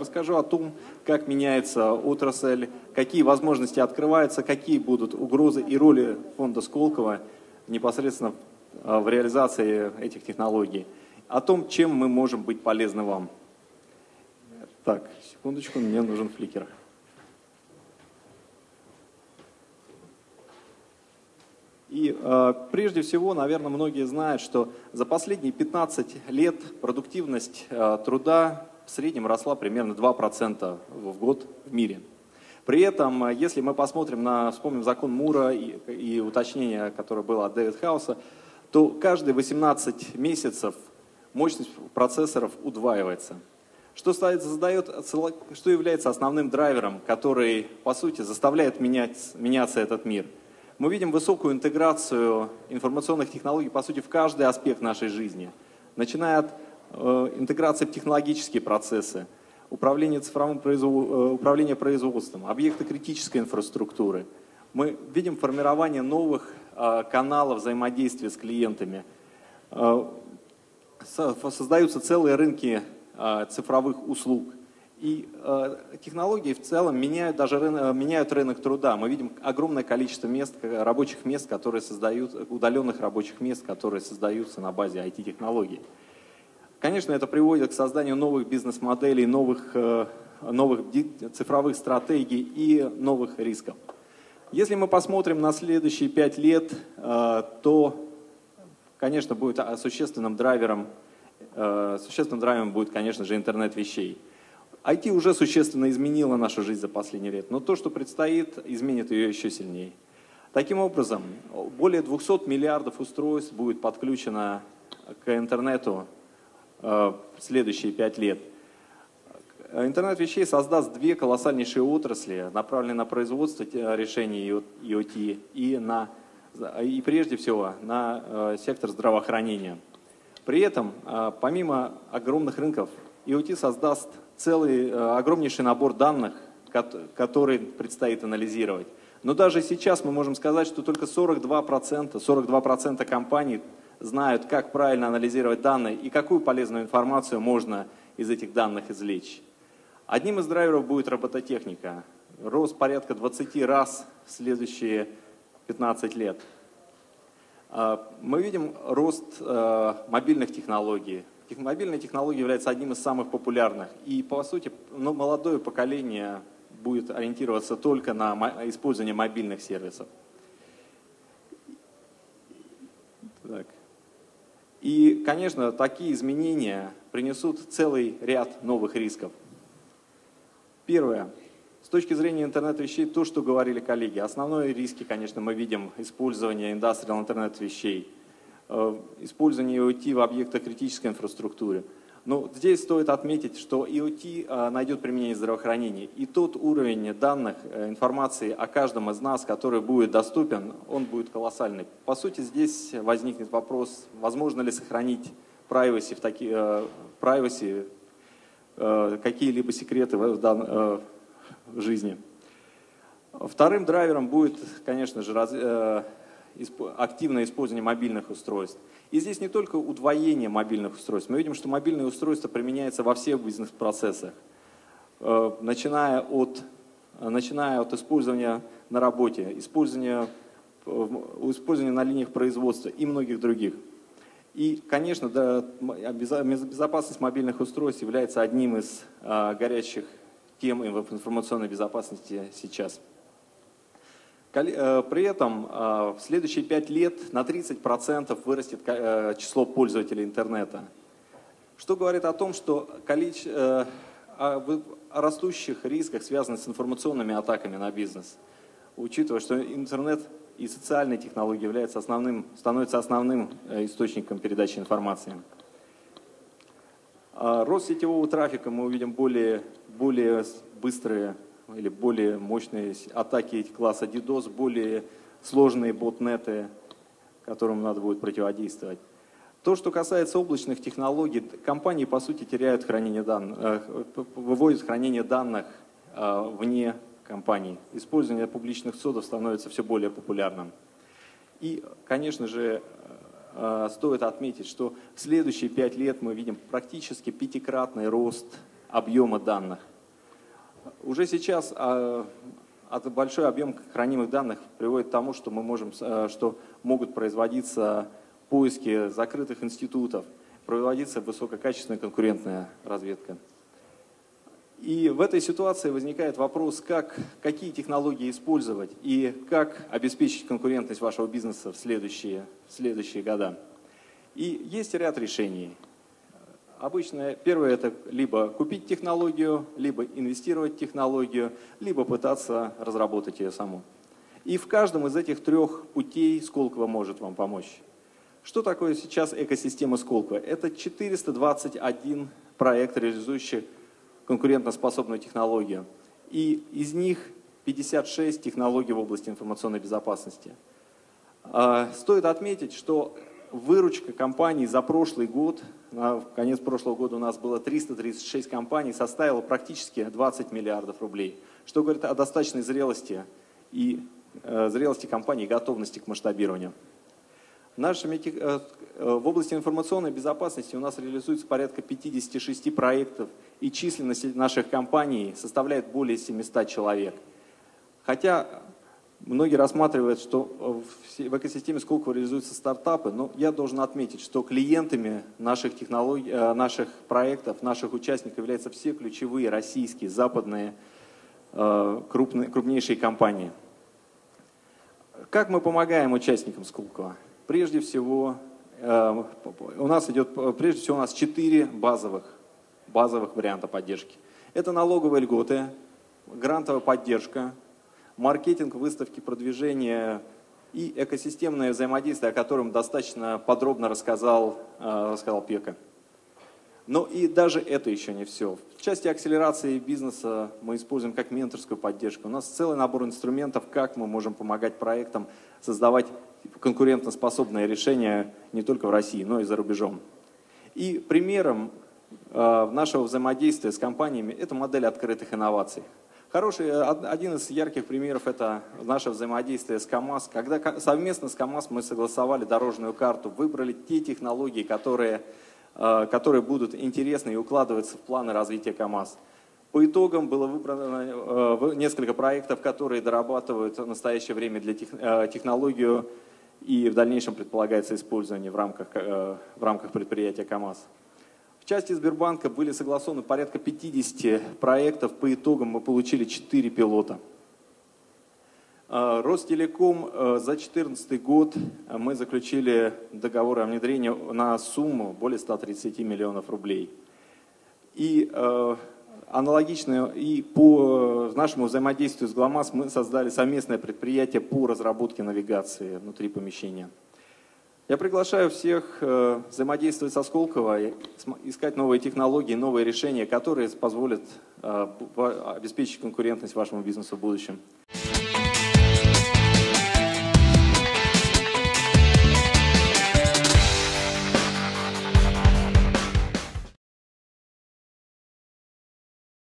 Расскажу о том, как меняется отрасль, какие возможности открываются, какие будут угрозы и роли фонда Сколково непосредственно в реализации этих технологий, о том, чем мы можем быть полезны вам. Так, секундочку, мне нужен фликер. И э, прежде всего, наверное, многие знают, что за последние 15 лет продуктивность э, труда в среднем росла примерно 2% в год в мире. При этом, э, если мы посмотрим на, вспомним закон Мура и, и уточнение, которое было от Дэвид Хауса, то каждые 18 месяцев мощность процессоров удваивается. Что задает, что является основным драйвером, который, по сути, заставляет менять, меняться этот мир – мы видим высокую интеграцию информационных технологий, по сути, в каждый аспект нашей жизни. Начиная от э, интеграции в технологические процессы, управление цифровым производ... э, управление производством, объекты критической инфраструктуры. Мы видим формирование новых э, каналов взаимодействия с клиентами. Создаются целые рынки цифровых услуг – и технологии в целом меняют даже рынок, меняют рынок труда. Мы видим огромное количество мест, рабочих мест, которые создают, удаленных рабочих мест, которые создаются на базе IT-технологий. Конечно, это приводит к созданию новых бизнес-моделей, новых, э, новых цифровых стратегий и новых рисков. Если мы посмотрим на следующие пять лет, э, то, конечно, будет существенным драйвером, э, существенным драйвером будет, конечно же, интернет вещей. IT уже существенно изменило нашу жизнь за последние лет, но то, что предстоит, изменит ее еще сильнее. Таким образом, более 200 миллиардов устройств будет подключено к интернету в следующие пять лет. Интернет вещей создаст две колоссальнейшие отрасли, направленные на производство решений IoT и, на, и прежде всего на э, сектор здравоохранения. При этом, э, помимо огромных рынков, IoT создаст целый э, огромнейший набор данных, который предстоит анализировать. Но даже сейчас мы можем сказать, что только 42%, 42% компаний знают, как правильно анализировать данные и какую полезную информацию можно из этих данных извлечь. Одним из драйверов будет робототехника. Рост порядка 20 раз в следующие 15 лет. А, мы видим рост э, мобильных технологий, Мобильная технология является одним из самых популярных. И, по сути, ну, молодое поколение будет ориентироваться только на использование мобильных сервисов. Так. И, конечно, такие изменения принесут целый ряд новых рисков. Первое. С точки зрения интернет-вещей, то, что говорили коллеги. Основные риски, конечно, мы видим использование индустриал интернет-вещей – Э, использование IoT в объектах критической инфраструктуры. Но здесь стоит отметить, что IoT э, найдет применение в здравоохранении. И тот уровень данных, э, информации о каждом из нас, который будет доступен, он будет колоссальный. По сути, здесь возникнет вопрос, возможно ли сохранить privacy в, таки, privacy, какие-либо секреты в, в, в жизни. Вторым драйвером будет, конечно же, раз, активное использование мобильных устройств. И здесь не только удвоение мобильных устройств. Мы видим, что мобильные устройства применяются во всех бизнес-процессах, э, начиная от, начиная от использования на работе, использования, э, использования на линиях производства и многих других. И, конечно, да, безопасность мобильных устройств является одним из а, горячих тем в информационной безопасности сейчас. Э, при этом э, в следующие пять лет на 30% вырастет э, число пользователей интернета. Что говорит о том, что количество, о растущих рисках, связанных с информационными атаками на бизнес. Учитывая, что интернет и социальные технологии являются основным, становятся основным источником передачи информации. Рост сетевого трафика мы увидим более, более быстрые или более мощные атаки класса DDoS, более сложные ботнеты, которым надо будет противодействовать. То, что касается облачных технологий, компании, по сути, теряют хранение данных, э, выводят хранение данных э, вне компаний. Использование публичных содов становится все более популярным. И, конечно же, э, стоит отметить, что в следующие пять лет мы видим практически пятикратный рост объема данных – Уже сейчас а, большой объем хранимых данных приводит к тому, что мы можем, э, что могут производиться поиски закрытых институтов, проводиться высококачественная конкурентная разведка. И в этой ситуации возникает вопрос, как, какие технологии использовать и как обеспечить конкурентность вашего бизнеса в следующие, в следующие года. И есть ряд решений. Обычно первое это либо купить технологию, либо инвестировать в технологию, либо пытаться разработать ее саму. И в каждом из этих трех путей Сколково может вам помочь. Что такое сейчас экосистема Сколково? Это 421 проект, реализующий конкурентоспособную технологию. И из них 56 технологий в области информационной безопасности. А, стоит отметить, что выручка компаний за прошлый год, в конец прошлого года у нас было 336 компаний, составила практически 20 миллиардов рублей, что говорит о достаточной зрелости и э, зрелости компании готовности к масштабированию. Нашими, э, в области информационной безопасности у нас реализуется порядка 56 проектов, и численность наших компаний составляет более 700 человек. Хотя Многие рассматривают, что в экосистеме Сколково реализуются стартапы, но я должен отметить, что клиентами наших, технологий, э, наших проектов, наших участников являются все ключевые российские, западные, э, крупные, крупнейшие компании. Как мы помогаем участникам Сколково? Прежде всего, э, у нас идет, прежде всего у нас четыре базовых, базовых варианта поддержки. Это налоговые льготы, грантовая поддержка, маркетинг, выставки, продвижение и экосистемное взаимодействие, о котором достаточно подробно рассказал, э, рассказал Пека. Но и даже это еще не все. В части акселерации бизнеса мы используем как менторскую поддержку. У нас целый набор инструментов, как мы можем помогать проектам создавать конкурентоспособные решения не только в России, но и за рубежом. И примером э, нашего взаимодействия с компаниями это модель открытых инноваций. Хороший, э, один из ярких примеров – это наше взаимодействие с КАМАЗ. Когда совместно с КАМАЗ мы согласовали дорожную карту, выбрали те технологии, которые, э, которые будут интересны и укладываться в планы развития КАМАЗ. По итогам было выбрано э, несколько проектов, которые дорабатывают в настоящее время для технологию и в дальнейшем предполагается использование в рамках, в рамках предприятия КАМАЗ части Сбербанка были согласованы порядка 50 проектов. По итогам мы получили 4 пилота. А, Ростелеком а, за 2014 год мы заключили договор о внедрении на сумму более 130 миллионов рублей. И а, аналогично и по нашему взаимодействию с ГЛОМАС мы создали совместное предприятие по разработке навигации внутри помещения. Я приглашаю всех э, взаимодействовать со Сколково, искать новые технологии, новые решения, которые позволят э, обеспечить конкурентность вашему бизнесу в будущем.